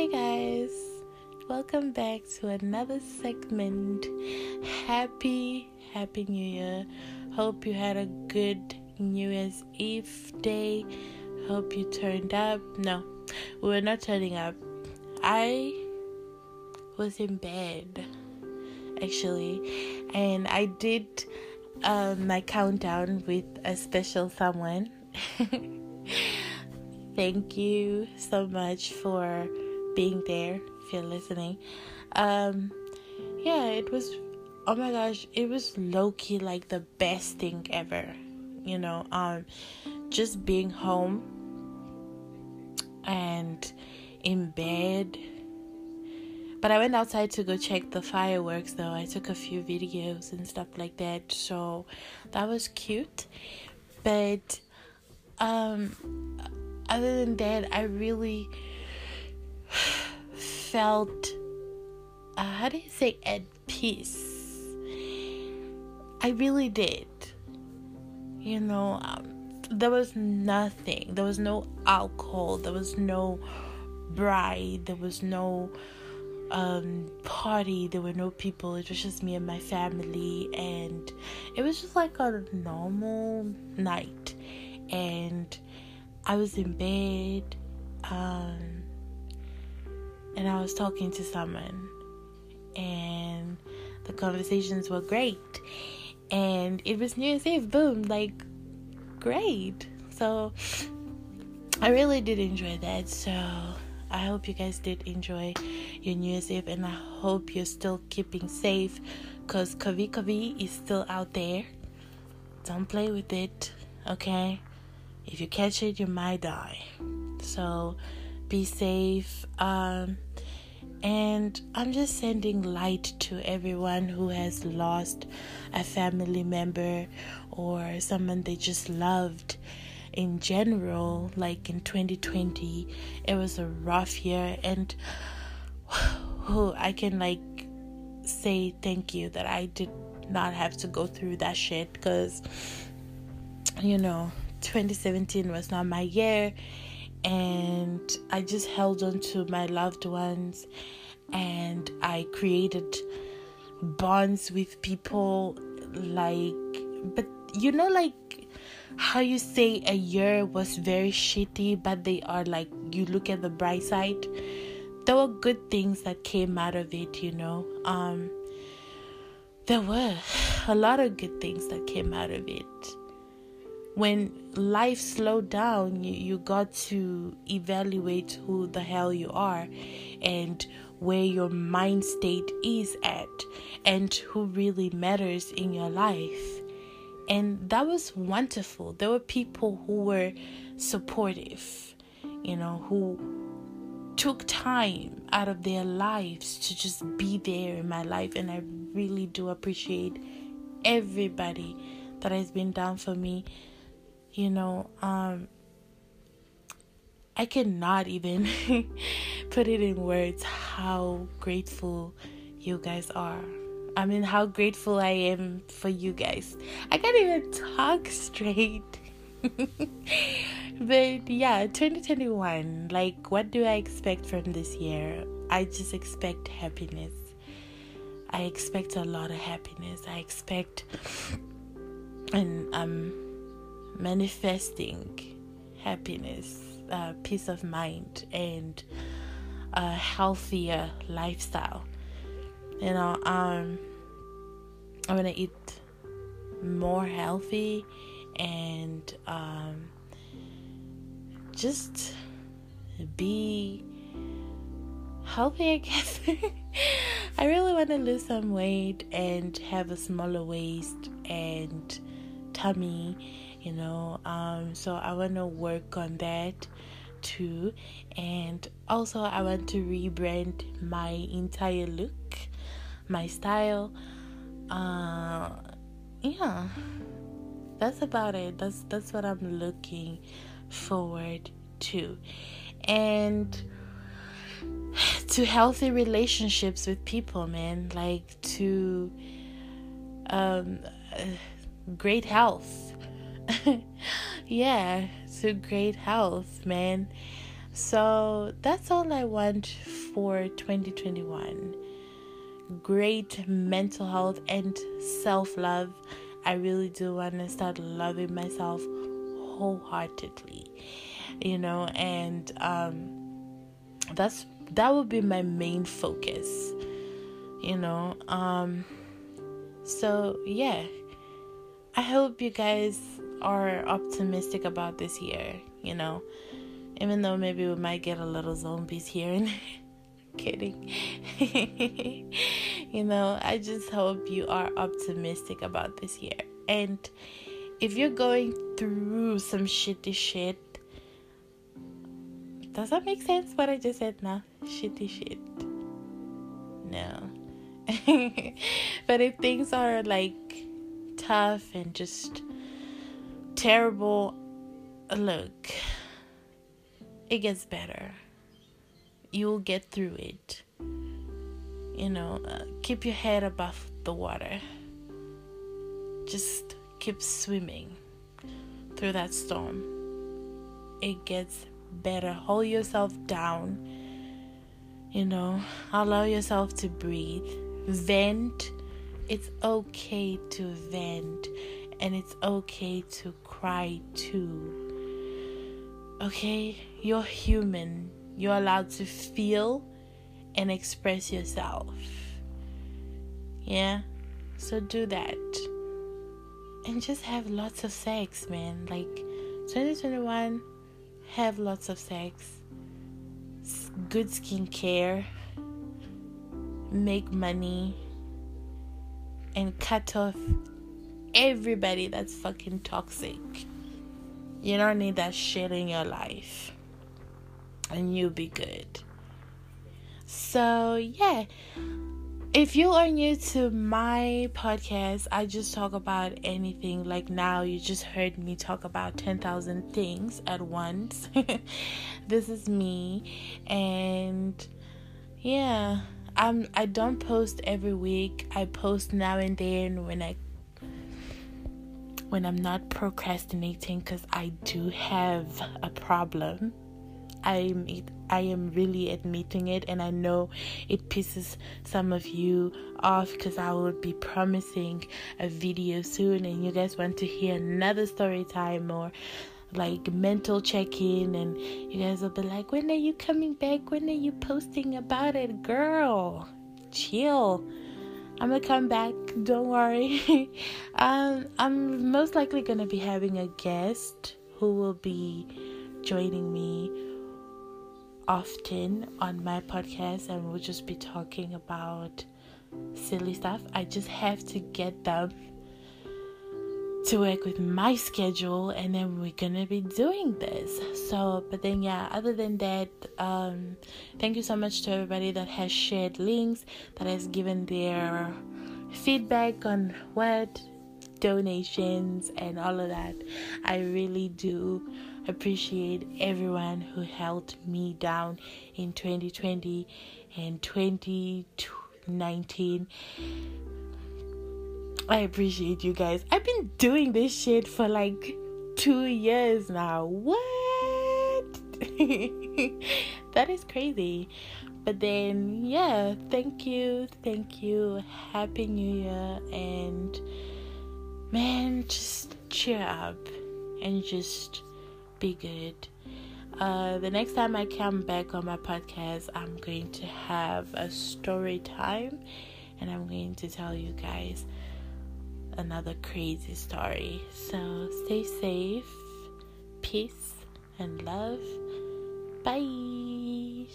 Hey guys, welcome back to another segment. Happy, happy New Year. Hope you had a good New Year's Eve day. Hope you turned up. No, we were not turning up. I was in bed actually, and I did um, my countdown with a special someone. Thank you so much for being there if you're listening. Um, yeah, it was. Oh my gosh, it was low key like the best thing ever. You know, um, just being home and in bed. But I went outside to go check the fireworks though. I took a few videos and stuff like that. So that was cute. But um other than that, I really felt, uh, how do you say, at peace. I really did. You know, um, there was nothing. There was no alcohol. There was no bride. There was no um, party. There were no people. It was just me and my family. And it was just like a normal night. And I was in bed um, and I was talking to someone, and the conversations were great. And it was New Year's Eve, boom, like great. So I really did enjoy that. So I hope you guys did enjoy your New Year's Eve, and I hope you're still keeping safe because Kavi Kavi is still out there. Don't play with it, okay? If you catch it, you might die. So be safe. Um, and I'm just sending light to everyone who has lost a family member or someone they just loved in general. Like in 2020, it was a rough year, and who I can like say thank you that I did not have to go through that shit because you know 2017 was not my year and I just held on to my loved ones and I created bonds with people like but you know like how you say a year was very shitty but they are like you look at the bright side? There were good things that came out of it you know? Um there were a lot of good things that came out of it when life slowed down, you, you got to evaluate who the hell you are and where your mind state is at and who really matters in your life. And that was wonderful. There were people who were supportive, you know, who took time out of their lives to just be there in my life. And I really do appreciate everybody that has been down for me you know um i cannot even put it in words how grateful you guys are. I mean how grateful i am for you guys. I can't even talk straight. But yeah 2021 like what do i expect from this year? I just expect happiness. I expect a lot of happiness. I expect and um manifesting happiness, uh, peace of mind, and a healthier lifestyle. You know, um, I'm gonna eat more healthy and um, just be healthy, I guess. I really want to lose some weight and have a smaller waist and tummy you know um so i want to work on that too. And also i want to rebrand my entire look my style. Uh yeah. That's about it. That's that's what i'm looking forward to. And to healthy relationships with people man. Like to um great health yeah, to great health, man. So that's all I want for 2021. Great mental health and self love. I really do want to start loving myself wholeheartedly, you know, and um, that's that would be my main focus, you know. Um, so yeah, I hope you guys are optimistic about this year, you know even though maybe we might get a little zombies here and kidding. you know, I just hope you are optimistic about this year. And if you're going through some shitty shit, does that make sense what I just said now? Shitty shit. No. but if things are like tough and just terrible, look, it gets better. You'll get through it. You know, uh, keep your head above the water. Just keep swimming through that storm. It gets better. Hold yourself down. You know, allow yourself to breathe. Vent. It's okay to vent. And it's okay to cry too Okay? You're human. You're allowed to feel and express yourself. Yeah? So do that. And just have lots of sex, man. Like 2021, have lots of sex. Good skincare. Make money. And cut off everybody that's fucking toxic. You don't need that shit in your life. And you'll be good. So, yeah. If you are new to my podcast, I just talk about anything. Like now, you just heard me talk about 10,000 things at once. this is me. And yeah, I'm I don't post every week. I post now and then when I when I'm not procrastinating because I do have a problem. I'm I am really admitting it and I know it pisses some of you off because I will be promising a video soon and you guys want to hear another story time or like mental check-in and you guys will be like when are you coming back when are you posting about it girl chill I'm gonna come back. Don't worry. um, I'm most likely gonna be having a guest who will be joining me often on my podcast, and we'll just be talking about silly stuff. I just have to get them to work with my schedule and then we're gonna be doing this. So but then yeah other than that um thank you so much to everybody that has shared links that has given their feedback on what donations and all of that. I really do appreciate everyone who held me down in 2020 and 2019 I appreciate you guys. I've been doing this shit for like two years now. What? that is crazy. But then, yeah, thank you, thank you. Happy New Year. And man, just cheer up and just be good. Uh, the next time I come back on my podcast, I'm going to have a story time and I'm going to tell you guys another crazy story. So stay safe, peace, and love. Bye.